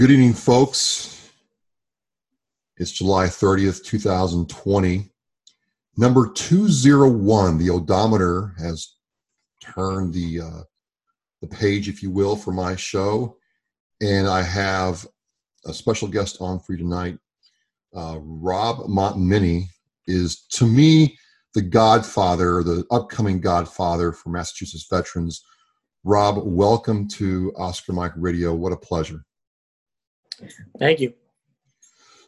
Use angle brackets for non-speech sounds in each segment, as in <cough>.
Good evening, folks. It's July 30th, 2020. Number 201, the odometer has turned the uh, the page, if you will, for my show. And I have a special guest on for you tonight. Uh, Rob Montminy is, to me, the godfather, the upcoming godfather for Massachusetts veterans. Rob, welcome to Oscar Mike Radio. What a pleasure. Thank you.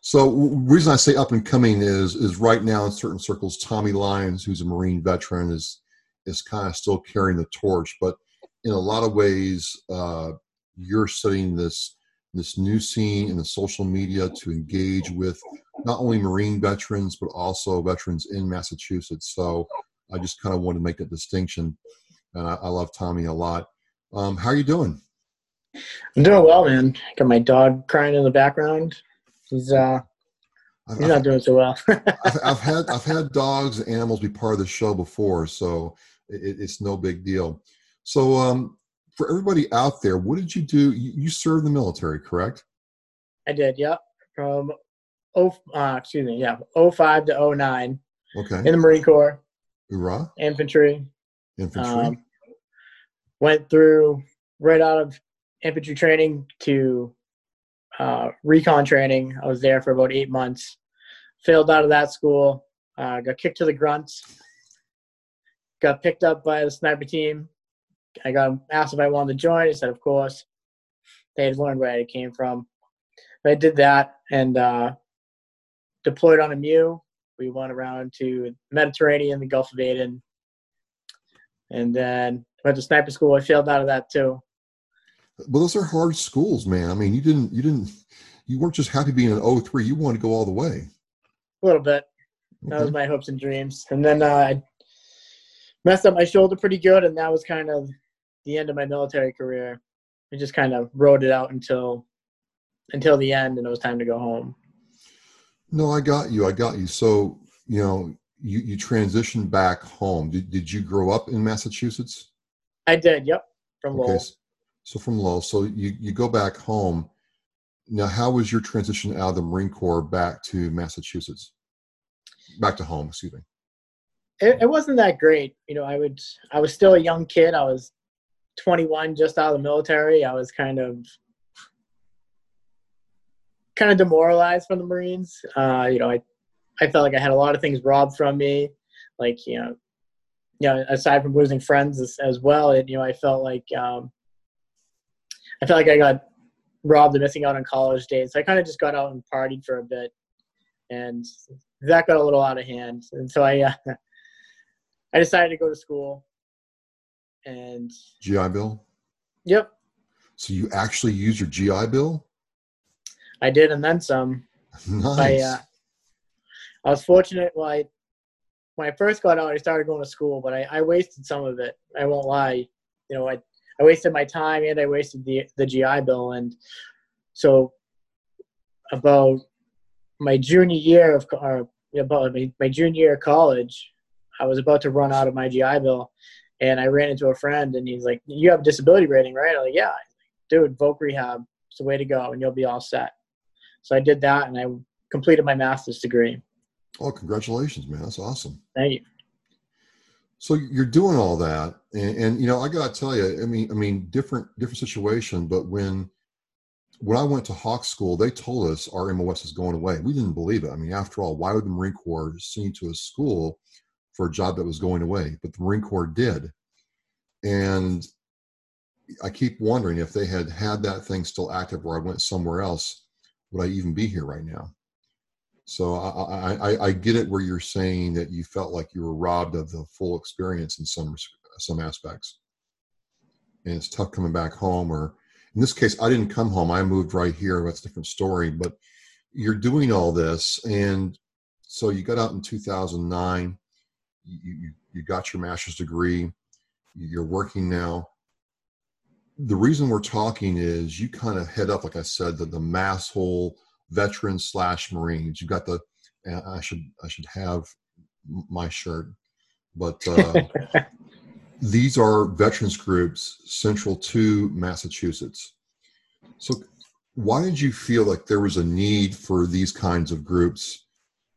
So, reason I say up and coming is is right now in certain circles, Tommy Lyons, who's a Marine veteran, is is kind of still carrying the torch. But in a lot of ways, uh, you're setting this this new scene in the social media to engage with not only Marine veterans but also veterans in Massachusetts. So, I just kind of wanted to make that distinction, and I, I love Tommy a lot. Um, how are you doing? I'm doing well, man. Got my dog crying in the background. He's uh, he's I've, not doing so well. <laughs> I've, I've, had I've had dogs and animals be part of the show before, so it, it's no big deal. So, um, for everybody out there, what did you do? You, you served the military, correct? I did. Yep. From oh, uh, excuse me, yeah, 05 to 09. Okay. In the Marine Corps. Hoorah. Infantry. Infantry. Um, went through right out of infantry training to uh, recon training. I was there for about eight months. Failed out of that school. Uh, got kicked to the grunts. Got picked up by the sniper team. I got asked if I wanted to join. I said, of course. They had learned where I came from. But I did that and uh, deployed on a MEU. We went around to Mediterranean, the Gulf of Aden, and then went to sniper school. I failed out of that too. But those are hard schools, man. I mean, you didn't, you didn't, you weren't just happy being an 03. You wanted to go all the way. A little bit. That okay. was my hopes and dreams. And then uh, I messed up my shoulder pretty good, and that was kind of the end of my military career. I just kind of rode it out until until the end, and it was time to go home. No, I got you. I got you. So you know, you you transitioned back home. Did did you grow up in Massachusetts? I did. Yep, from okay. Lowell. So from Lowell, so you, you go back home. Now, how was your transition out of the Marine Corps back to Massachusetts? Back to home, excuse me. It, it wasn't that great. You know, I would I was still a young kid. I was 21, just out of the military. I was kind of kind of demoralized from the Marines. Uh, you know, I I felt like I had a lot of things robbed from me, like you know, you know, aside from losing friends as, as well. And you know, I felt like um, I felt like I got robbed of missing out on college days. So I kind of just got out and partied for a bit, and that got a little out of hand. And so I, uh, <laughs> I decided to go to school. And GI Bill. Yep. So you actually use your GI Bill? I did, and then some. Nice. I, uh, I was fortunate. Well, I, when I first got out, I started going to school, but I, I wasted some of it. I won't lie. You know, I I wasted my time and I wasted the the GI Bill, and so about my junior year of or about my, my junior year of college, I was about to run out of my GI Bill, and I ran into a friend, and he's like, "You have a disability rating, right?" I'm like, "Yeah." Dude, voc rehab, it's the way to go, and you'll be all set. So I did that, and I completed my master's degree. Oh, congratulations, man! That's awesome. Thank you. So you're doing all that, and, and you know, I got to tell you, I mean, I mean, different different situation. But when when I went to Hawk School, they told us our MOS is going away. We didn't believe it. I mean, after all, why would the Marine Corps send you to a school for a job that was going away? But the Marine Corps did, and I keep wondering if they had had that thing still active, or I went somewhere else, would I even be here right now? So I, I, I get it where you're saying that you felt like you were robbed of the full experience in some some aspects, and it's tough coming back home. Or in this case, I didn't come home; I moved right here. That's a different story. But you're doing all this, and so you got out in 2009. You you, got your master's degree. You're working now. The reason we're talking is you kind of head up, like I said, the, the Masshole veterans slash Marines. You've got the. I should I should have my shirt, but uh, <laughs> these are veterans groups central to Massachusetts. So, why did you feel like there was a need for these kinds of groups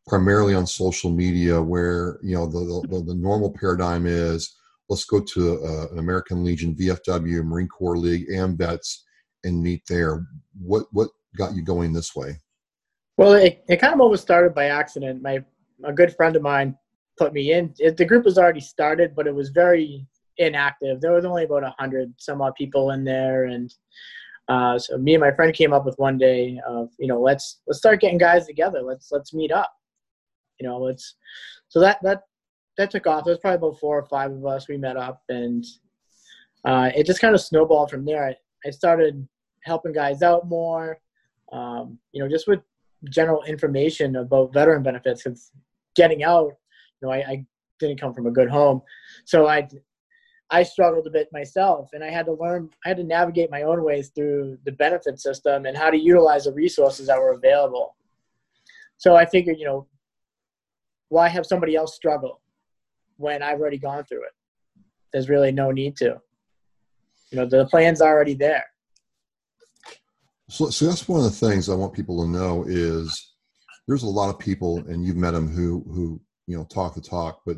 primarily on social media where you know the, the, the normal paradigm is let's go to uh, an american legion vfw marine corps league AMVETS and meet there what what got you going this way well it, it kind of almost started by accident. My a good friend of mine put me in. It, the group was already started but it was very inactive. There was only about a hundred some odd people in there and uh, so me and my friend came up with one day of you know let's let's start getting guys together. Let's let's meet up. You know let's so that that that took off. There was probably about four or five of us. We met up and uh, it just kind of snowballed from there. I, I started helping guys out more um, you know just with general information about veteran benefits because getting out you know I, I didn't come from a good home so i I struggled a bit myself, and I had to learn, I had to navigate my own ways through the benefit system and how to utilize the resources that were available. So I figured, you know, why have somebody else struggle when I've already gone through it? There's really no need to. You know, the plan's already there. So, so that's one of the things I want people to know is there's a lot of people, and you've met them who who you know talk the talk, but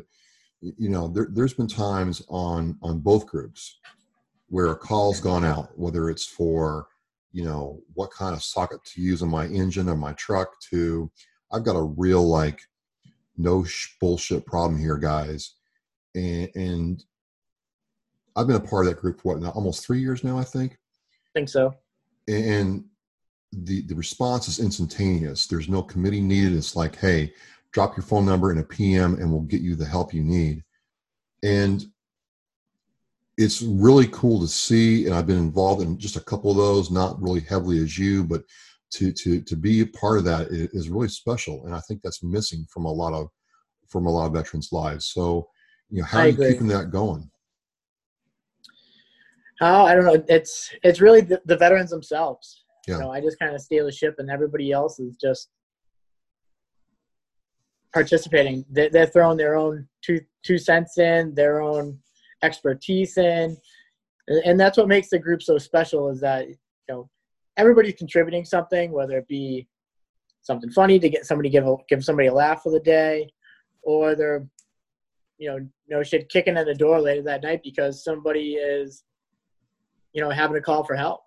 you know there, there's been times on on both groups where a call's gone out whether it's for you know what kind of socket to use on my engine or my truck to i've got a real like no sh- bullshit problem here guys and, and i've been a part of that group for what now almost three years now i think? I think so and the the response is instantaneous there's no committee needed it's like hey drop your phone number in a PM and we'll get you the help you need. And it's really cool to see, and I've been involved in just a couple of those, not really heavily as you, but to to to be a part of that is really special, and I think that's missing from a lot of from a lot of veterans' lives. So, you know, how I are you agree. keeping that going? Oh, I don't know. It's it's really the, the veterans themselves. Yeah. You know, I just kind of steal the ship, and everybody else is just participating. They, they're throwing their own two two cents in, their own expertise in, and that's what makes the group so special. Is that you know everybody's contributing something, whether it be something funny to get somebody give a, give somebody a laugh for the day, or they're you know no shit kicking in the door later that night because somebody is you know having a call for help.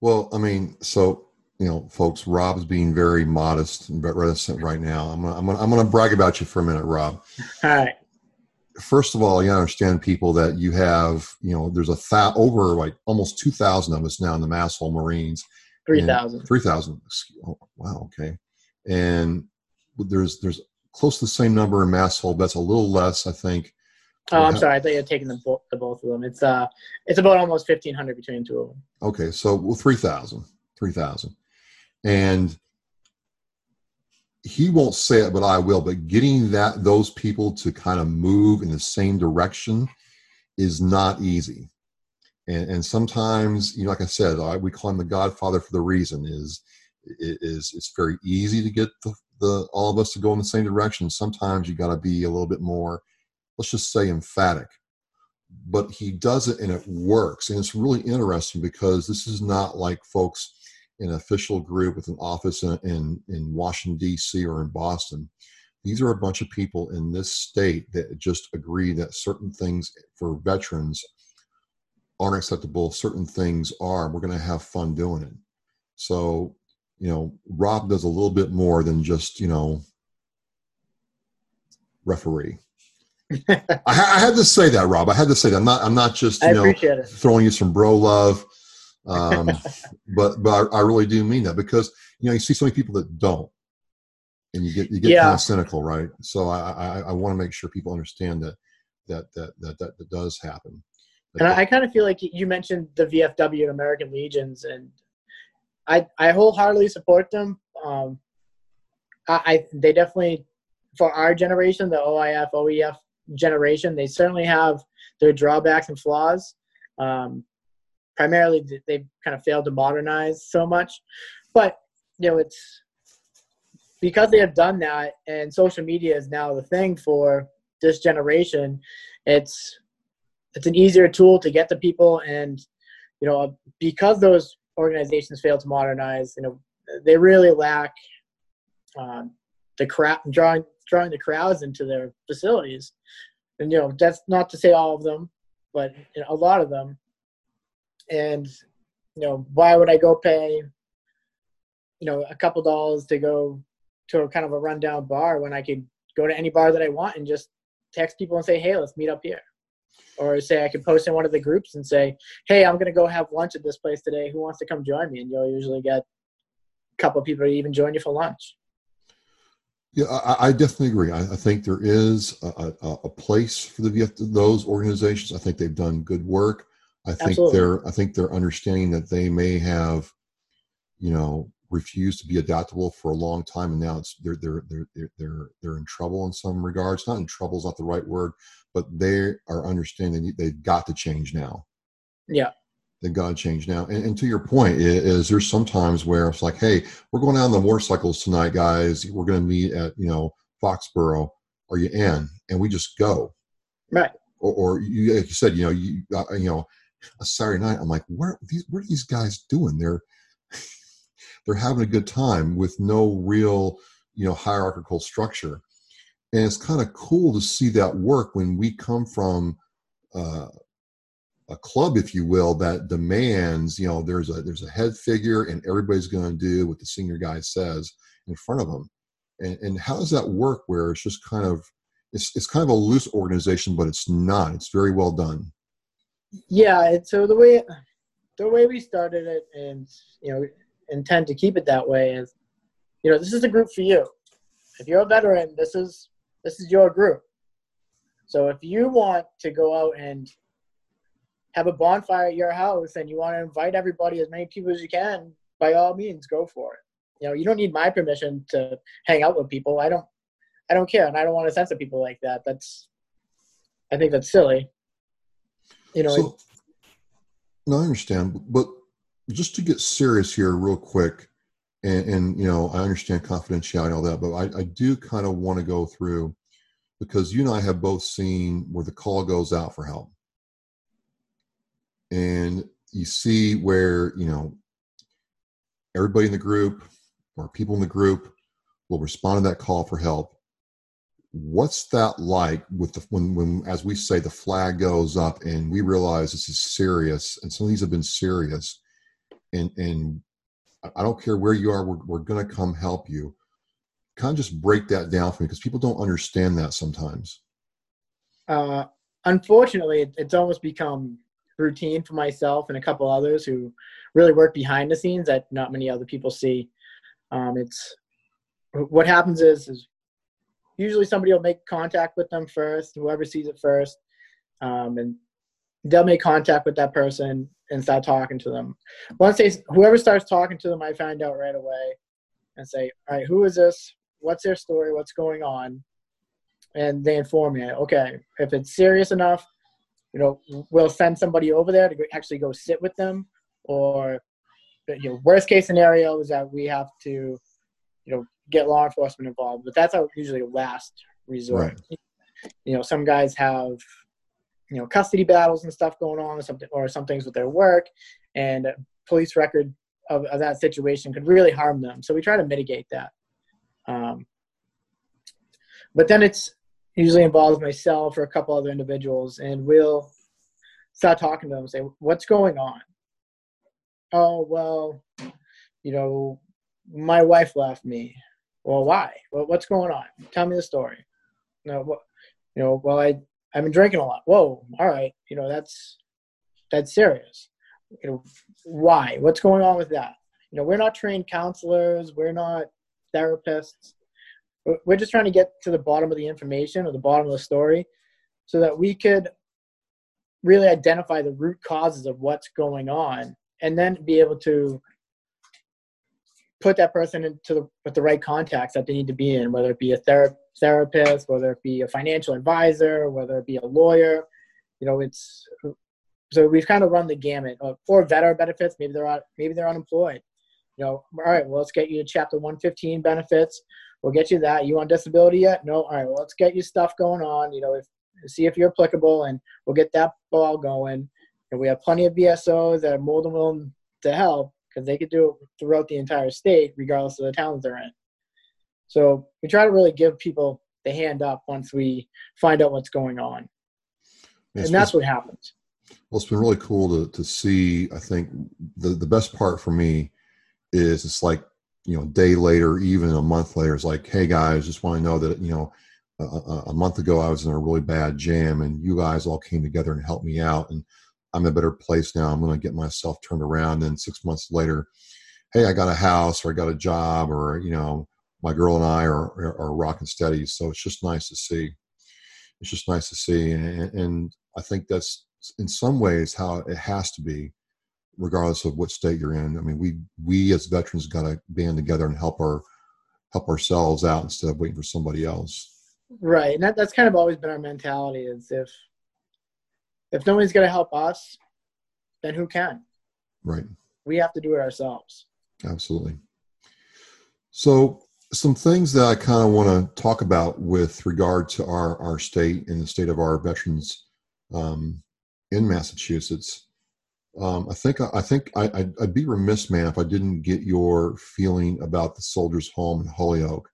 Well, I mean, so you know, folks, Rob's being very modest and reticent right now. I'm gonna, I'm gonna, I'm gonna brag about you for a minute, Rob. All right. First of all, you understand people that you have, you know, there's a th- over like almost 2,000 of us now in the Masshole Marines. 3,000. 3,000. Oh, wow. Okay. And there's, there's close to the same number in Masshole. That's a little less, I think. Oh, I'm sorry. I thought you had taken the, bo- the both of them. It's uh, it's about almost 1,500 between the two of them. Okay, so well, 3,000. 3,000 and he won't say it but i will but getting that those people to kind of move in the same direction is not easy and, and sometimes you know like i said I, we call him the godfather for the reason is is it's very easy to get the, the all of us to go in the same direction sometimes you got to be a little bit more let's just say emphatic but he does it and it works and it's really interesting because this is not like folks in an official group with an office in, in, in Washington, D.C. or in Boston. These are a bunch of people in this state that just agree that certain things for veterans aren't acceptable, certain things are. We're going to have fun doing it. So, you know, Rob does a little bit more than just, you know, referee. I, I, had to say that, Rob. I had to say that. I'm not. I'm not just you know throwing you some bro love. Um, <laughs> but but I, I, really do mean that because you know you see so many people that don't, and you get you get yeah. kind of cynical, right? So I I, I want to make sure people understand that that that that that, that does happen. and I, I kind of feel like you mentioned the VFW and American Legions, and I I wholeheartedly support them. Um, I, I they definitely for our generation, the OIF OEF generation, they certainly have their drawbacks and flaws. Um, primarily they've kind of failed to modernize so much. But you know, it's because they have done that, and social media is now the thing for this generation. It's it's an easier tool to get to people, and you know, because those organizations fail to modernize. You know, they really lack uh, the crowd drawing drawing the crowds into their facilities. And you know, that's not to say all of them, but you know, a lot of them. And you know, why would I go pay, you know, a couple dollars to go to a kind of a rundown bar when I could go to any bar that I want and just text people and say, hey, let's meet up here. Or say I could post in one of the groups and say, hey, I'm going to go have lunch at this place today. Who wants to come join me? And you'll usually get a couple people to even join you for lunch. Yeah, I, I definitely agree. I, I, think there is a, a, a, place for the those organizations. I think they've done good work. I think Absolutely. they're I think they're understanding that they may have, you know, refused to be adaptable for a long time, and now it's they're they're they're they're they're in trouble in some regards. Not in trouble is not the right word, but they are understanding they've got to change now. Yeah, they got to change now. And, and to your point, is, is there's sometimes where it's like, hey, we're going out on the motorcycles tonight, guys. We're going to meet at you know Foxborough. Are you in? And we just go. Right. Or, or you, like you said, you know, you uh, you know, a Saturday night. I'm like, where these what are these guys doing? They're <laughs> they're having a good time with no real you know hierarchical structure and it's kind of cool to see that work when we come from uh, a club if you will that demands you know there's a there's a head figure and everybody's going to do what the senior guy says in front of them and, and how does that work where it's just kind of it's, it's kind of a loose organization but it's not it's very well done? Yeah so the way the way we started it and you know intend to keep it that way is you know this is a group for you. If you're a veteran this is this is your group. So if you want to go out and have a bonfire at your house and you want to invite everybody as many people as you can by all means go for it. You know you don't need my permission to hang out with people. I don't i don't care and i don't want to censor people like that. That's i think that's silly. You know so, no i understand but just to get serious here real quick and, and you know i understand confidentiality and all that but i, I do kind of want to go through because you and i have both seen where the call goes out for help and you see where you know everybody in the group or people in the group will respond to that call for help what's that like with the when when as we say the flag goes up and we realize this is serious and some of these have been serious and and I don't care where you are, we're, we're going to come help you. Kind of just break that down for me because people don't understand that sometimes. Uh, unfortunately, it's almost become routine for myself and a couple others who really work behind the scenes that not many other people see. Um, it's what happens is, is usually somebody will make contact with them first, whoever sees it first, um, and they'll make contact with that person and start talking to them. Once they, whoever starts talking to them, I find out right away and say, all right, who is this? What's their story? What's going on? And they inform me, okay, if it's serious enough, you know, we'll send somebody over there to actually go sit with them. Or, you know, worst case scenario is that we have to, you know, get law enforcement involved. But that's our usually last resort. Right. You know, some guys have you know custody battles and stuff going on or something or some things with their work and police record of, of that situation could really harm them so we try to mitigate that um, but then it's usually involves myself or a couple other individuals and we'll start talking to them and say what's going on oh well you know my wife left me well why well, what's going on tell me the story no what you know well i I've been drinking a lot. Whoa, all right, you know that's that's serious. You know why? What's going on with that? You know, we're not trained counselors. We're not therapists. We're just trying to get to the bottom of the information or the bottom of the story, so that we could really identify the root causes of what's going on, and then be able to put that person into the with the right contacts that they need to be in, whether it be a ther- therapist, whether it be a financial advisor, whether it be a lawyer. You know, it's so we've kind of run the gamut of, or veteran benefits. Maybe they're on maybe they're unemployed. You know, all right, well, let's get you to Chapter 115 benefits. We'll get you that. You on disability yet? No. All right, well, let's get you stuff going on. You know, if see if you're applicable, and we'll get that ball going. And we have plenty of VSOs that are more than willing to help because they could do it throughout the entire state, regardless of the towns they're in. So we try to really give people the hand up once we find out what's going on, and that's what happens. Well, it's been really cool to to see. I think the the best part for me is it's like you know a day later, even a month later, it's like, hey guys, just want to know that you know a, a, month ago I was in a really bad jam, and you guys all came together and helped me out, and I'm in a better place now. I'm going to get myself turned around. And six months later, hey, I got a house, or I got a job, or you know, my girl and I are are, are rocking steady. So it's just nice to see. It's just nice to see, and, and I think that's in some ways how it has to be regardless of what state you're in. I mean, we we as veterans got to band together and help our help ourselves out instead of waiting for somebody else. Right, and that, that's kind of always been our mentality: is if if nobody's going to help us, then who can? Right. We have to do it ourselves. Absolutely. So, some things that I kind of want to talk about with regard to our our state and the state of our veterans um, in Massachusetts. Um, I think I think I, would I'd be remiss, man, if I didn't get your feeling about the Soldiers' Home in Holyoke.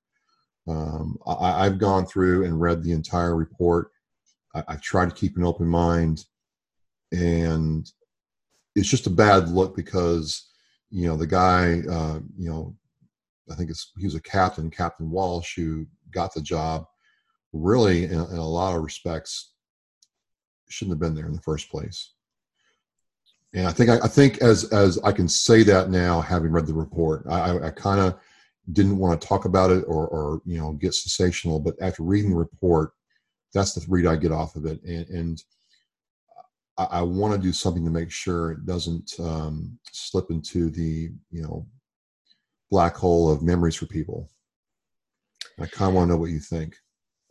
Um, I, have gone through and read the entire report. I, I try to keep an open mind, and it's just a bad look because you know the guy, uh, you know, I think it's he was a captain, Captain Walsh, who got the job. Really, in, in a lot of respects, shouldn't have been there in the first place. And I think I, I think as as I can say that now, having read the report, I, I kind of didn't want to talk about it or or you know get sensational, but after reading the report, that's the read I get off of it, and, and I, I want to do something to make sure it doesn't um, slip into the you know black hole of memories for people. I kind of want to know what you think.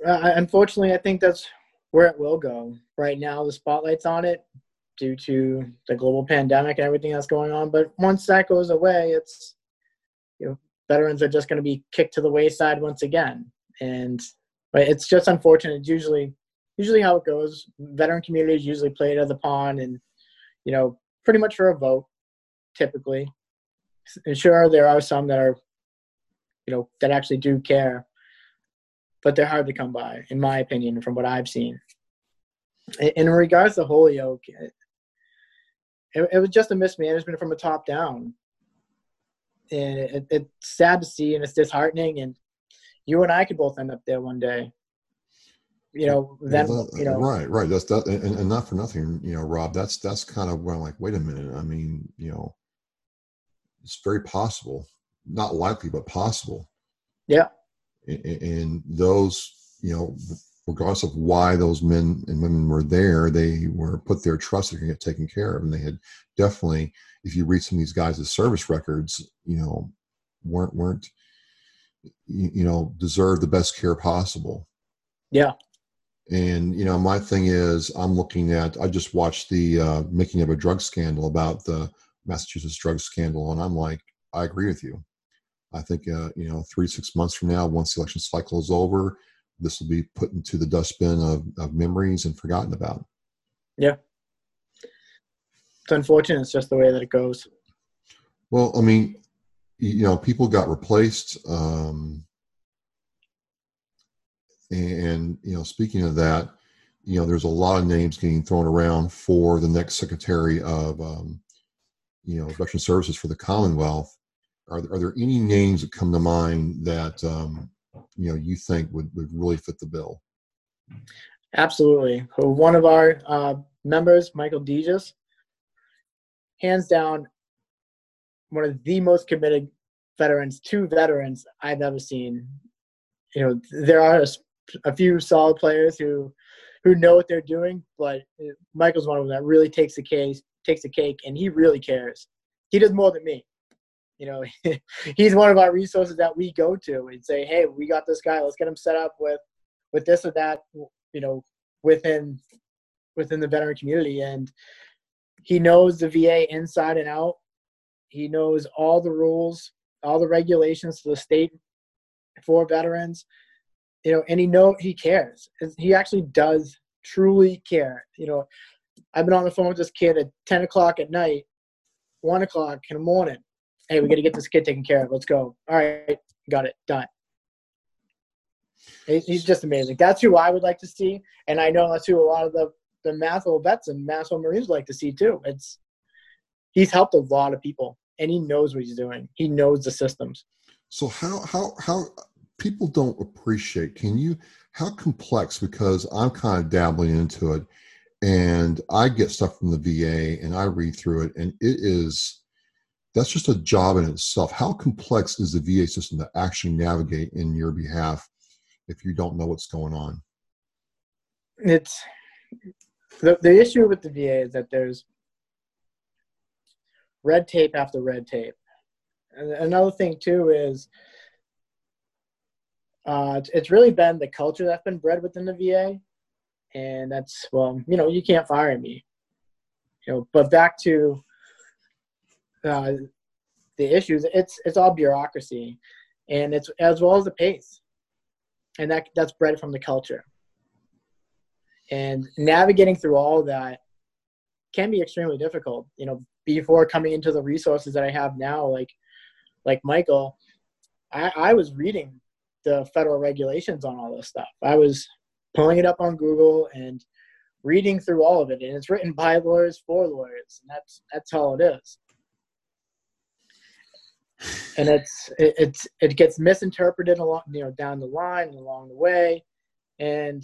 Uh, unfortunately, I think that's where it will go. Right now, the spotlight's on it due to the global pandemic and everything that's going on. But once that goes away, it's you know veterans are just going to be kicked to the wayside once again, and but it's just unfortunate. It's usually usually how it goes. Veteran communities usually play it as a pawn, and you know pretty much for a vote, typically. And sure, there are some that are you know that actually do care but they're hard to come by, in my opinion, from what I've seen. In regards to Holyoke, it, it was just a mismanagement from a top down. And it, it's sad to see and it's disheartening. And you and I could both end up there one day. You know, then well, that, you know, right, right. That's that, and, and not for nothing, you know, Rob. That's that's kind of where I'm like, wait a minute. I mean, you know, it's very possible, not likely, but possible. Yeah and those you know regardless of why those men and women were there they were put their trust to get taken care of. And they had definitely if you read some of these guys' service records you know weren't weren't you know deserve the best care possible. Yeah. And you know my thing is i'm looking at i just watched the uh, making of a drug scandal about the massachusetts drug scandal and i'm like i agree with you. I think uh, you know three six months from now, once the election cycle is over, this will be put into the dustbin of, of memories and forgotten about. Yeah, it's unfortunate. It's just the way that it goes. Well, I mean, you know, people got replaced, um, and you know, speaking of that, you know, there's a lot of names getting thrown around for the next secretary of, um, you know, veteran services for the Commonwealth are, are there any names that come to mind that um, you know you think would, would really fit the bill? Absolutely. One of our uh, members, Michael Dejas, hands down, one of the most committed veterans two veterans I've ever seen. You know, there are a, a few solid players who who know what they're doing, but uh, Michael's one of them that really takes the case, takes the cake, and he really cares. He does more than me you know, <laughs> he's one of our resources that we go to and say, hey, we got this guy. Let's get him set up with with this or that, you know, within within the veteran community. And he knows the VA inside and out. He knows all the rules, all the regulations to the state for veterans. You know, and he know he cares. He actually does truly care. You know, I've been on the phone with this kid at ten o'clock at night, one o'clock in the morning hey, we got to get this kid taken care of. Let's go. All right, got it done. He's just amazing. That's who I would like to see, and I know that's who a lot of the the Masshole vets and Masshole Marines like to see too. It's he's helped a lot of people, and he knows what he's doing. He knows the systems. So how how how people don't appreciate? Can you how complex? Because I'm kind of dabbling into it, and I get stuff from the VA, and I read through it, and it is that's just a job in itself. How complex is the VA system to actually navigate in your behalf if you don't know what's going on? It's the, the issue with the VA is that there's red tape after red tape. And another thing too is uh, it's, it's really been the culture that's been bred within the VA, and that's well, you know, you can't fire me, you know. But back to uh, the issues, it's it's all bureaucracy, and it's as well as the pace, and that that's bred from the culture. And navigating through all that can be extremely difficult. You know, before coming into the resources that I have now, like like Michael, I, I was reading the federal regulations on all this stuff. I was pulling it up on Google and reading through all of it, and it's written by lawyers for lawyers, and that's that's all it is. And it's it, it's it gets misinterpreted along you know down the line and along the way, and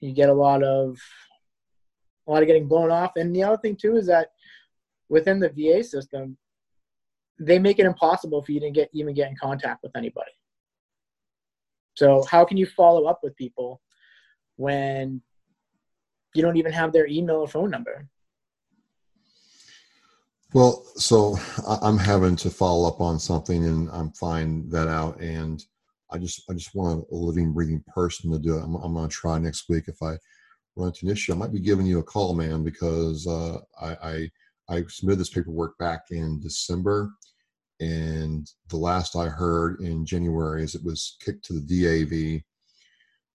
you get a lot of a lot of getting blown off. And the other thing too is that within the VA system, they make it impossible for you to get even get in contact with anybody. So how can you follow up with people when you don't even have their email or phone number? Well, so I'm having to follow up on something, and I'm finding that out, and I just I just want a living, breathing person to do it. I'm, I'm going to try next week if I run into an issue. I might be giving you a call, man, because uh, I, I I submitted this paperwork back in December, and the last I heard in January is it was kicked to the DAV,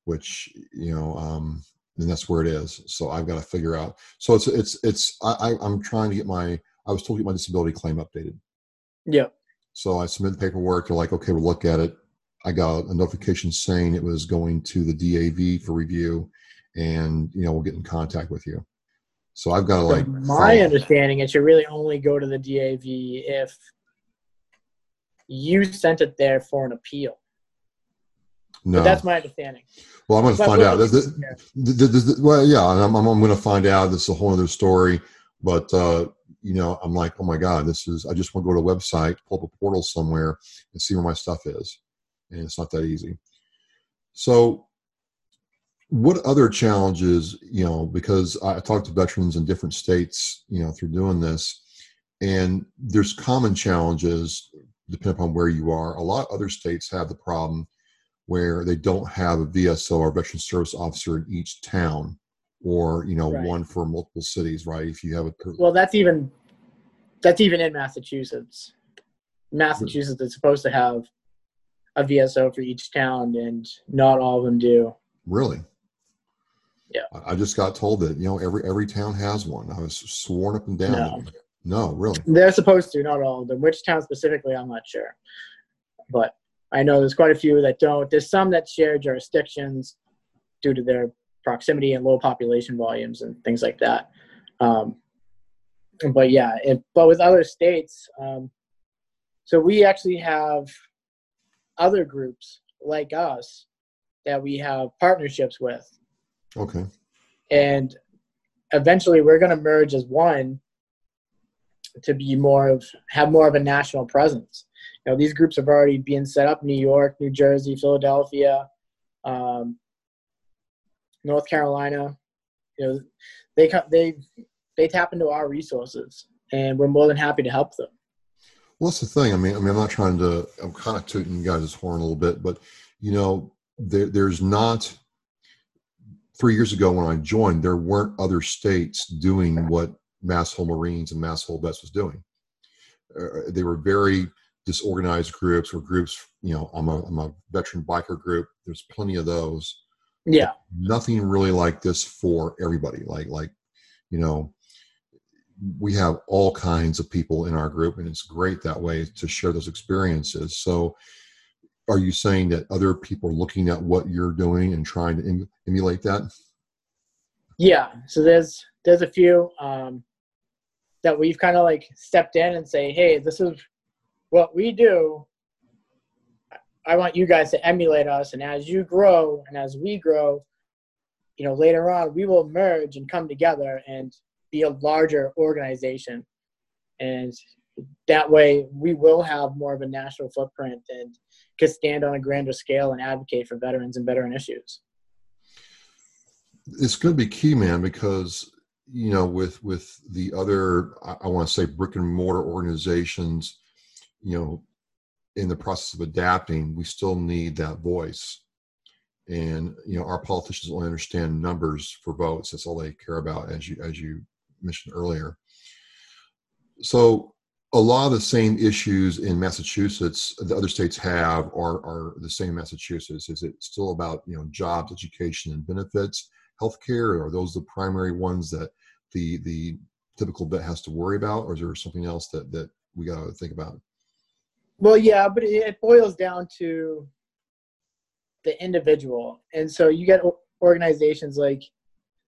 which you know, um, and that's where it is. So I've got to figure out. So it's it's it's I, I'm trying to get my I was told to get my disability claim updated. Yeah. So I submitted the paperwork. They're like, okay, we'll look at it. I got a notification saying it was going to the DAV for review, and you know we'll get in contact with you. So I've got to like. my follow. understanding, it should really only go to the DAV if you sent it there for an appeal. No, but that's my understanding. Well, I'm going to find out. The, well, yeah, I'm, I'm, I'm going to find out. This is a whole other story. But uh, you know, I'm like, oh my god, this is. I just want to go to a website, pull up a portal somewhere, and see where my stuff is, and it's not that easy. So, what other challenges, you know, because I talk to veterans in different states, you know, through doing this, and there's common challenges depending upon where you are. A lot of other states have the problem where they don't have a VSO or veteran service officer in each town, or you know, right. one for multiple cities. Right? If you have a well, that's even that's even in Massachusetts. Massachusetts is supposed to have a VSO for each town, and not all of them do. Really? Yeah. I just got told that you know every every town has one. I was sworn up and down. No. No, really. They're supposed to, not all of them. Which town specifically, I'm not sure. But I know there's quite a few that don't. There's some that share jurisdictions due to their proximity and low population volumes and things like that. Um, but yeah, it, but with other states, um, so we actually have other groups like us that we have partnerships with. Okay. And eventually we're going to merge as one to be more of have more of a national presence. You know, these groups have already been set up: New York, New Jersey, Philadelphia, um, North Carolina. You know, they they they tap into our resources, and we're more than happy to help them. Well, that's the thing. I mean, I mean, I'm not trying to. I'm kind of tooting guys' horn a little bit, but you know, there, there's not. Three years ago, when I joined, there weren't other states doing what Masshole Marines and Masshole Vets was doing. Uh, they were very disorganized groups or groups, you know, I'm a, I'm a veteran biker group. There's plenty of those. Yeah. Nothing really like this for everybody. Like, like, you know, we have all kinds of people in our group, and it's great that way to share those experiences. So, are you saying that other people are looking at what you're doing and trying to em- emulate that? Yeah. So there's there's a few um, that we've kind of like stepped in and say, hey, this is what we do. I want you guys to emulate us, and as you grow and as we grow, you know, later on we will merge and come together and be a larger organization, and that way we will have more of a national footprint and can stand on a grander scale and advocate for veterans and veteran issues. It's going to be key, man, because you know, with with the other, I, I want to say brick and mortar organizations, you know, in the process of adapting, we still need that voice. And you know, our politicians only understand numbers for votes. That's all they care about, as you as you mentioned earlier. So a lot of the same issues in Massachusetts the other states have are, are the same in Massachusetts. Is it still about you know jobs, education, and benefits, healthcare? Are those the primary ones that the the typical vet has to worry about, or is there something else that that we got to think about? Well, yeah, but it boils down to the individual, and so you get organizations like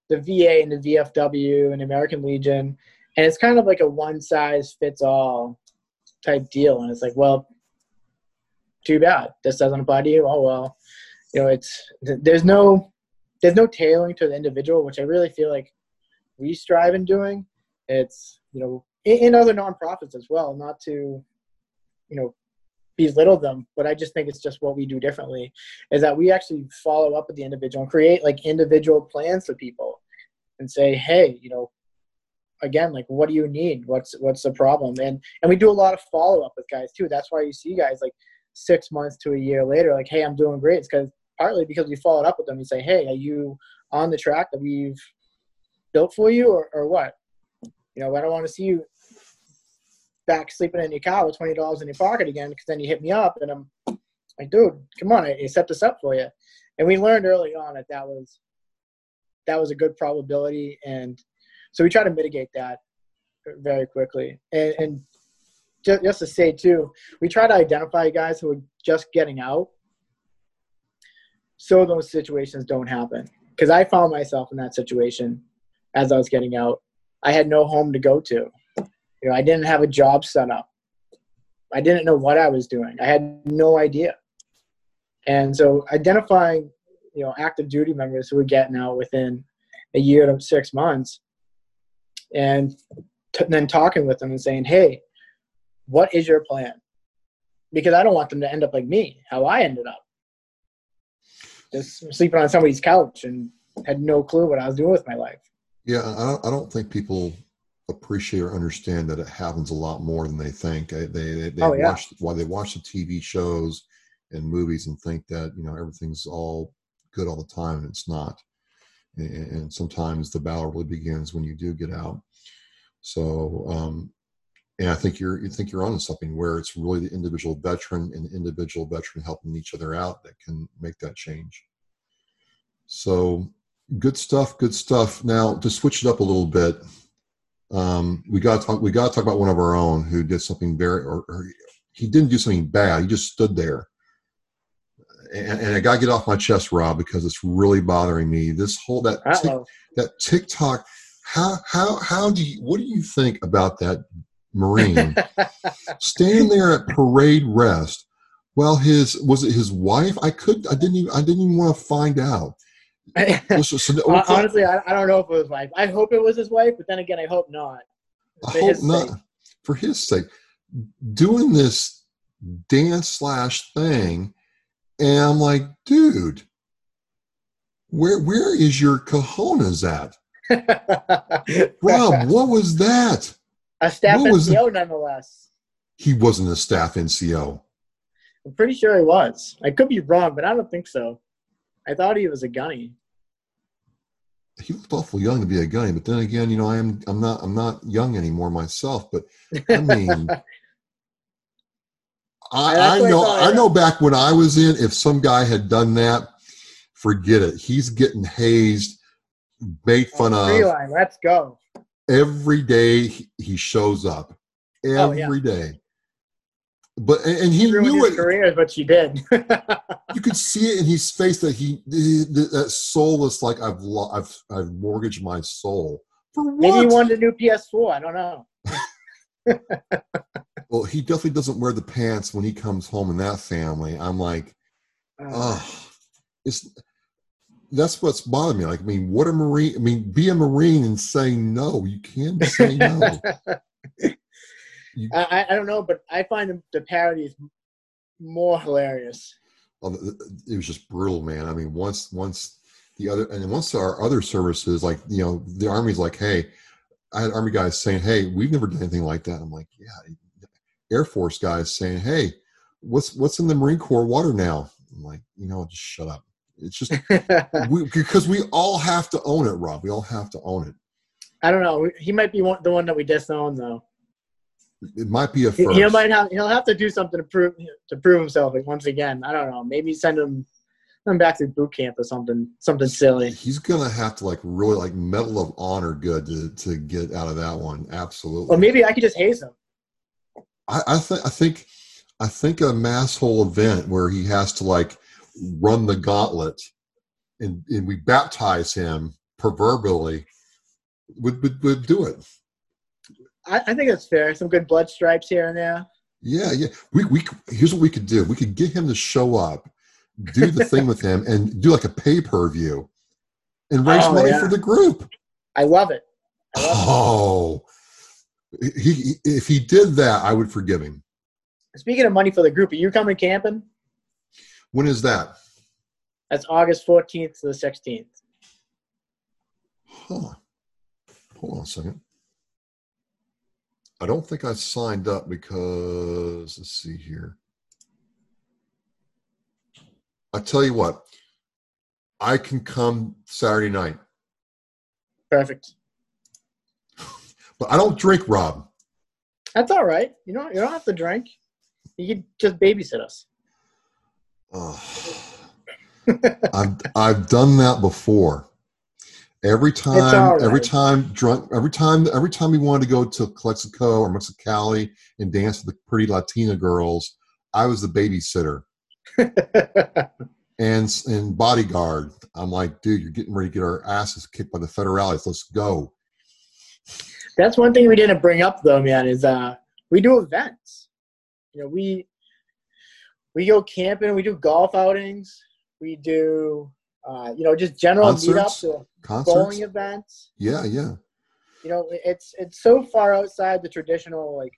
the VA and the VFW and American Legion, and it's kind of like a one size fits all type deal, and it's like, well, too bad this doesn't apply to you. Oh well, you know, it's there's no there's no tailoring to the individual, which I really feel like we strive in doing. It's you know in, in other nonprofits as well, not to you know belittle them, but I just think it's just what we do differently is that we actually follow up with the individual and create like individual plans for people and say, hey, you know, again, like what do you need? What's what's the problem? And and we do a lot of follow up with guys too. That's why you see guys like six months to a year later, like, hey, I'm doing great. It's because partly because we followed up with them and say, hey, are you on the track that we've built for you or, or what? You know, I don't want to see you back sleeping in your car with twenty dollars in your pocket again because then you hit me up and I'm like, dude, come on, I, set this up for you. And we learned early on that that was that was a good probability, and so we try to mitigate that very quickly. And, and just, just to say too, we try to identify guys who are just getting out, so those situations don't happen. Because I found myself in that situation as I was getting out. I had no home to go to. You know, I didn't have a job set up. I didn't know what I was doing. I had no idea. And so identifying, you know, active duty members who were getting out within a year to six months and t- then talking with them and saying, hey, what is your plan? Because I don't want them to end up like me, how I ended up. Just sleeping on somebody's couch and had no clue what I was doing with my life. Yeah, I I don't think people appreciate or understand that it happens a lot more than they think. They they, they oh, yeah. watch while they watch the TV shows and movies and think that you know everything's all good all the time, and it's not. And, and sometimes the battle really begins when you do get out. So, um, and I think you're you think you're onto something where it's really the individual veteran and the individual veteran helping each other out that can make that change. So, good stuff. Good stuff. Now to switch it up a little bit um, we got to talk. We got to talk about one of our own who did something very, or, or he didn't do something bad. He just stood there, and, and I got to get off my chest, Rob, because it's really bothering me. This whole that tic, that TikTok. How how how do you? What do you think about that Marine <laughs> standing there at parade rest? Well, his was it his wife? I could. I didn't even. I didn't even want to find out <laughs> Honestly, I, I, don't know if it was his wife. I hope it was his wife, but then again, I hope not. I hope not. Sake. For his sake, doing this dance slash thing, and I'm like, dude, where where is your cojones at? <laughs> Rob, what was that? A staff what NCO, nonetheless. He wasn't a staff NCO. I'm pretty sure he was. I could be wrong, but I don't think so. I thought he was a gunny he looked awful young to be a gunny, but then again, you know, I am I'm not I'm not young anymore myself. But I <laughs> mean, I, I know I know back when I was in, if some guy had done that, forget it. He's getting hazed, made fun of. Line, let's go. every day he- shows up. Oh, yeah. Every day. But and, and he Ruined knew his it. career is what she did. <laughs> You could see it in his face that he that soulless like I've I've I've mortgaged my soul for what? Maybe he wanted a new PS4. I don't know. <laughs> Well, he definitely doesn't wear the pants when he comes home in that family. I'm like, Uh, oh, it's that's what's bothering me. Like, I mean, what a marine. I mean, be a marine and say no. You can't say no. <laughs> You- I, I- don't know, but I find the, the parodies more hilarious. Oh, it was just brutal, man. I mean, once once the other and once our other services, like you know, the army's like, hey, I had army guys saying, hey, we've never done anything like that. I'm like, yeah. Air Force guys saying, hey, what's what's in the Marine Corps water now? I'm like, you know, just shut up. It's just <laughs> we, because we all have to own it, Rob. We all have to own it. I don't know. He might be one, the one that we disown, though. It might be a He, first. he might have. He'll have to do something to prove to prove himself like, once again. I don't know. Maybe send him, him back to boot camp or something. Something silly. He's gonna have to like really like Medal of Honor good to, to get out of that one. Absolutely. Or maybe I could just haze him. I, I think I think I think a Masshole event where he has to like run the gauntlet and, and we baptize him proverbially would, would would do it. I, I think that's fair. Some good blood stripes here and there. Yeah, yeah. We we here's what we could do. We could get him to show up, do the thing with him, and do like a pay per view, and raise Oh, money yeah. for the group. I love it. I love it. Oh, he, he if he did that, I would forgive him. Speaking of money for the group, are you coming camping? When is that? That's August 14th to the 16th. Huh. Hold on a second. I don't think I signed up because let's see here. I tell you what, I can come Saturday night, Perfect. <laughs> but I don't drink, Rob. That's all right. You don't you don't have to drink. You can just babysit us. I've I've done that before. Every time, all every time drunk, every time, every time we wanted to go to Calexico or Mexicali and dance with the pretty Latina girls, I was the babysitter <laughs> and and bodyguard. I'm like, dude, you're getting ready to get our asses kicked by the federales. Let's go. That's one thing we didn't bring up though, man, is uh we do events. You know, we we go camping, we do golf outings, we do uh, you know, just general Concerts? meetups Concerts. bowling events. Yeah, yeah. You know, it's it's so far outside the traditional like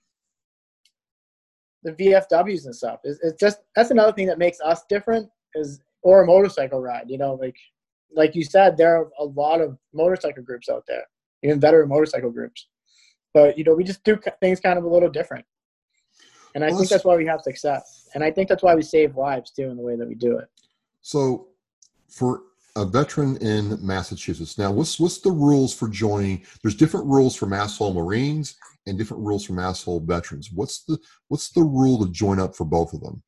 the VFWs and stuff. It's, it's just that's another thing that makes us different is or a motorcycle ride. You know, like like you said, there are a lot of motorcycle groups out there, even veteran motorcycle groups. But you know, we just do things kind of a little different, and I Well, think that's- that's why we have success. And I think that's why we save lives too in the way that we do it. So, for a veteran in Massachusetts, now what's what's the rules for joining? There's different rules for Masshole Marines and different rules for Masshole veterans. What's the what's the rule to join up for both of them?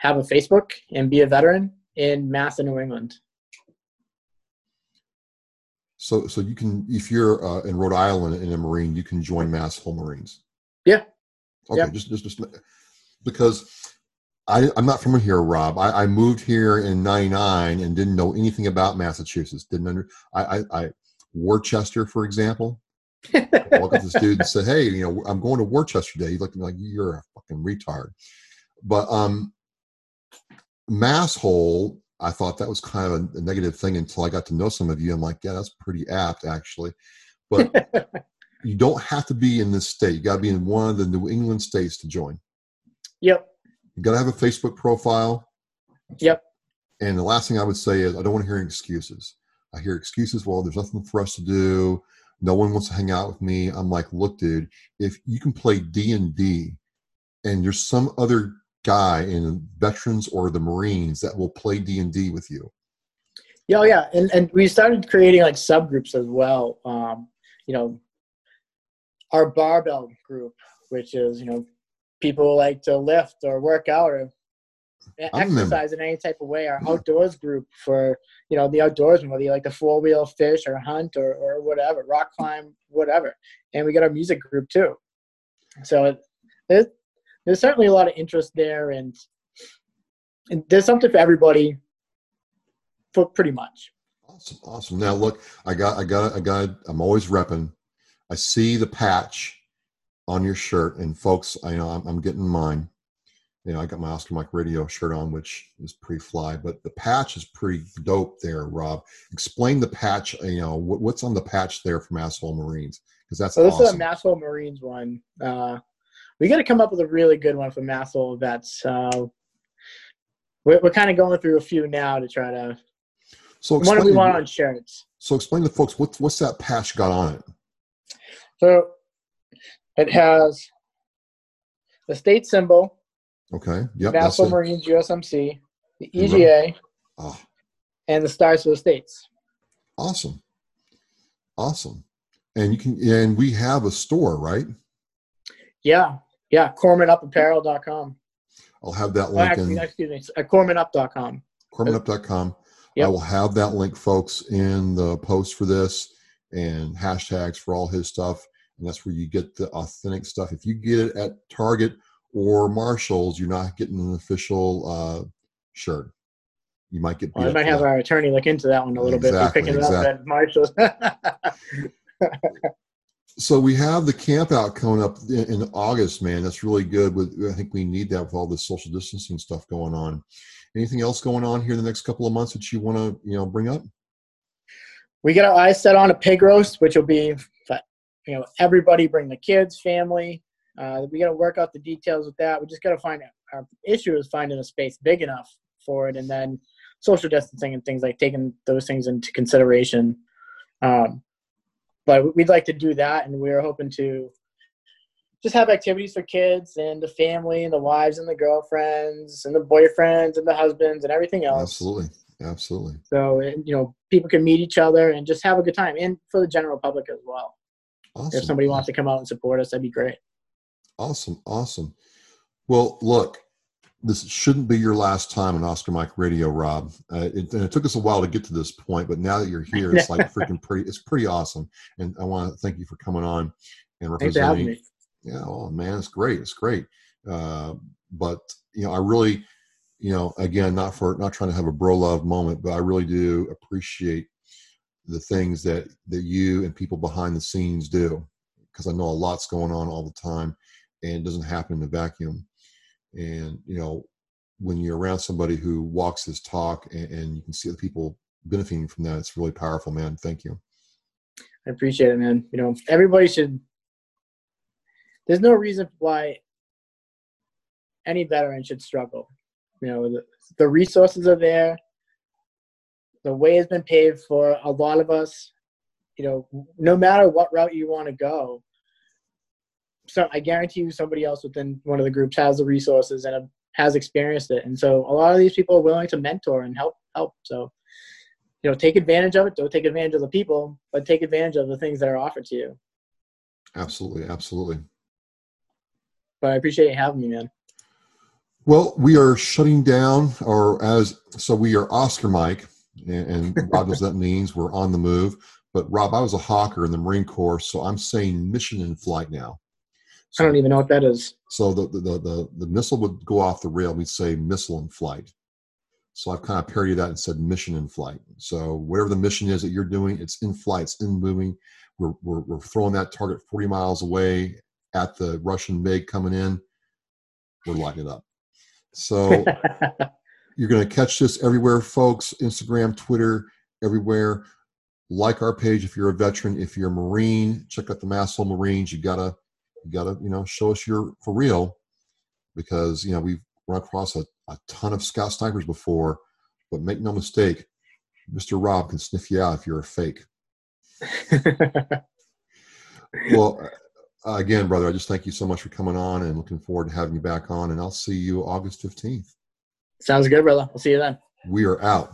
Have a Facebook and be a veteran in Mass and New England. So, so you can if you're uh, in Rhode Island in a Marine, you can join Masshole Marines. Yeah. Okay, Yeah. just just just because. I, I'm not from here, Rob. I, I moved here in '99 and didn't know anything about Massachusetts. Didn't under I, I, I Worcester, for example. walk up to this <laughs> dude and say, "Hey, you know, I'm going to Worcester today." He looked at me like, "You're a fucking retard." But um, Masshole, I thought that was kind of a, a negative thing until I got to know some of you. I'm like, yeah, that's pretty apt actually. But <laughs> you don't have to be in this state. You got to be in one of the New England states to join. Yep. You got to have a Facebook profile. Yep. And the last thing I would say is, I don't want to hear excuses. I hear excuses. Well, there's nothing for us to do. No one wants to hang out with me. I'm like, look, dude, if you can play D and D, and there's some other guy in veterans or the Marines that will play D and D with you. Yeah, oh, yeah, and and we started creating like subgroups as well. Um, you know, our barbell group, which is you know people like to lift or work out or exercise in any type of way. Our outdoors group for you know the outdoorsman, whether you like the four wheel fish or hunt or or whatever, rock climb, whatever. And we got our music group too. So there's there's certainly a lot of interest there, and, and there's something for everybody, for pretty much. Awesome, awesome. Now look, I got, I got, I got. I'm always repping. I see the patch on your shirt, and folks, I know I'm, I'm getting mine you know, I got my Oscar Mike Radio shirt on, which is pretty fly, but the patch is pretty dope there, Rob. Explain the patch, you know, what, what's on the patch there from Masshole Marines? Because that's so this awesome. is a Masshole Marines one. Uh, we got to come up with a really good one for Masshole vets. Uh, we're, we're kind of going through a few now to try to. So what do we want on shirts? So explain to folks what, what's that patch got on it. So it has the state symbol Okay. Yep. National Marines USMC, the EGA, oh. and the Stars for the States. Awesome. Awesome. And you can and we have a store, right? Yeah. Yeah. CormanUpApparel.com. I'll have that link oh, in. Excuse me. Uh, CormanUp.com. CormanUp.com. Yep. I will have that link, folks, in the post for this and hashtags for all his stuff. And that's where you get the authentic stuff. If you get it at Target or Marshalls, you're not getting an official uh, shirt. You might get. Well, I might have our attorney look into that one a little exactly, bit. Picking exactly. it up at Marshalls. <laughs> so we have the camp out coming up in, in, August, man. That's really good. With I think we need that with all this social distancing stuff going on. Anything else going on here in the next couple of months that you want to you know bring up? We got our eyes set on a pig roast, which will be, you know, everybody bring the kids, family, uh, we got to work out the details with that. We just got to find our issue is finding a space big enough for it, and then social distancing and things like taking those things into consideration. Um, but we'd like to do that, and we are hoping to just have activities for kids and the family and the wives and the girlfriends and the boyfriends and the husbands and everything else. Absolutely, absolutely. So you know, people can meet each other and just have a good time, and for the general public as well. Awesome. If somebody wants to come out and support us, that'd be great. Awesome, awesome. Well, look, this shouldn't be your last time on Oscar Mike Radio, Rob. Uh, it, and it took us a while to get to this point, but now that you're here, it's like <laughs> freaking pretty. It's pretty awesome, and I want to thank you for coming on and representing. Yeah, oh man, it's great. It's great. Uh, but you know, I really, you know, again, not for not trying to have a bro love moment, but I really do appreciate the things that that you and people behind the scenes do because I know a lot's going on all the time and it doesn't happen in a vacuum. And you know, when you're around somebody who walks this talk and, and you can see the people benefiting from that, it's really powerful, man. Thank you. I appreciate it, man. You know, everybody should. There's no reason why any veteran should struggle. You know, the, the resources are there. The way has been paved for a lot of us. You know, no matter what route you want to go, so I guarantee you somebody else within one of the groups has the resources and has experienced it. And so a lot of these people are willing to mentor and help help. So, you know, take advantage of it. Don't take advantage of the people, but take advantage of the things that are offered to you. Absolutely, absolutely. But I appreciate you having me, man. Well, we are shutting down, or as so we are Oscar Mike, and, and Rob knows that means we're on the move. But Rob, I was a hawker in the Marine Corps, so I'm saying mission in flight now. So, I don't even know what that is. So the, the, the, the, missile would go off the rail. We'd say missile in flight. So I've kind of parodied that and said mission in flight. So whatever the mission is that you're doing, it's in flight, it's in moving. We're, we're, we're throwing that target 40 miles away at the Russian MiG coming in. We're lighting it up. So <laughs> you're going to catch this everywhere, folks. Instagram, Twitter, everywhere. Like our page if you're a veteran. If you're a Marine, check out the Masshole Marines. You got to you got to you know show us you're for real because you know we've run across a, a ton of scout snipers before but make no mistake mr rob can sniff you out if you're a fake <laughs> well again brother i just thank you so much for coming on and looking forward to having you back on and i'll see you august 15th sounds good brother. I'll see you then. We are out